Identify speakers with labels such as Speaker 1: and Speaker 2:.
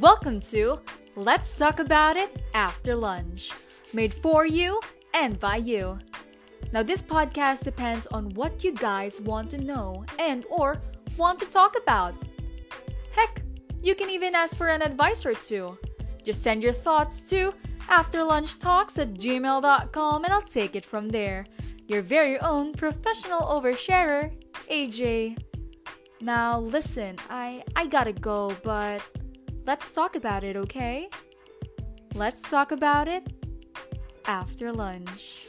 Speaker 1: Welcome to Let's Talk About It After Lunch, made for you and by you. Now this podcast depends on what you guys want to know and or want to talk about. Heck, you can even ask for an advice or two. Just send your thoughts to afterlunchtalks at gmail.com and I'll take it from there. Your very own professional oversharer, AJ. Now listen, I I gotta go, but let's talk about it, okay? Let's talk about it after lunch.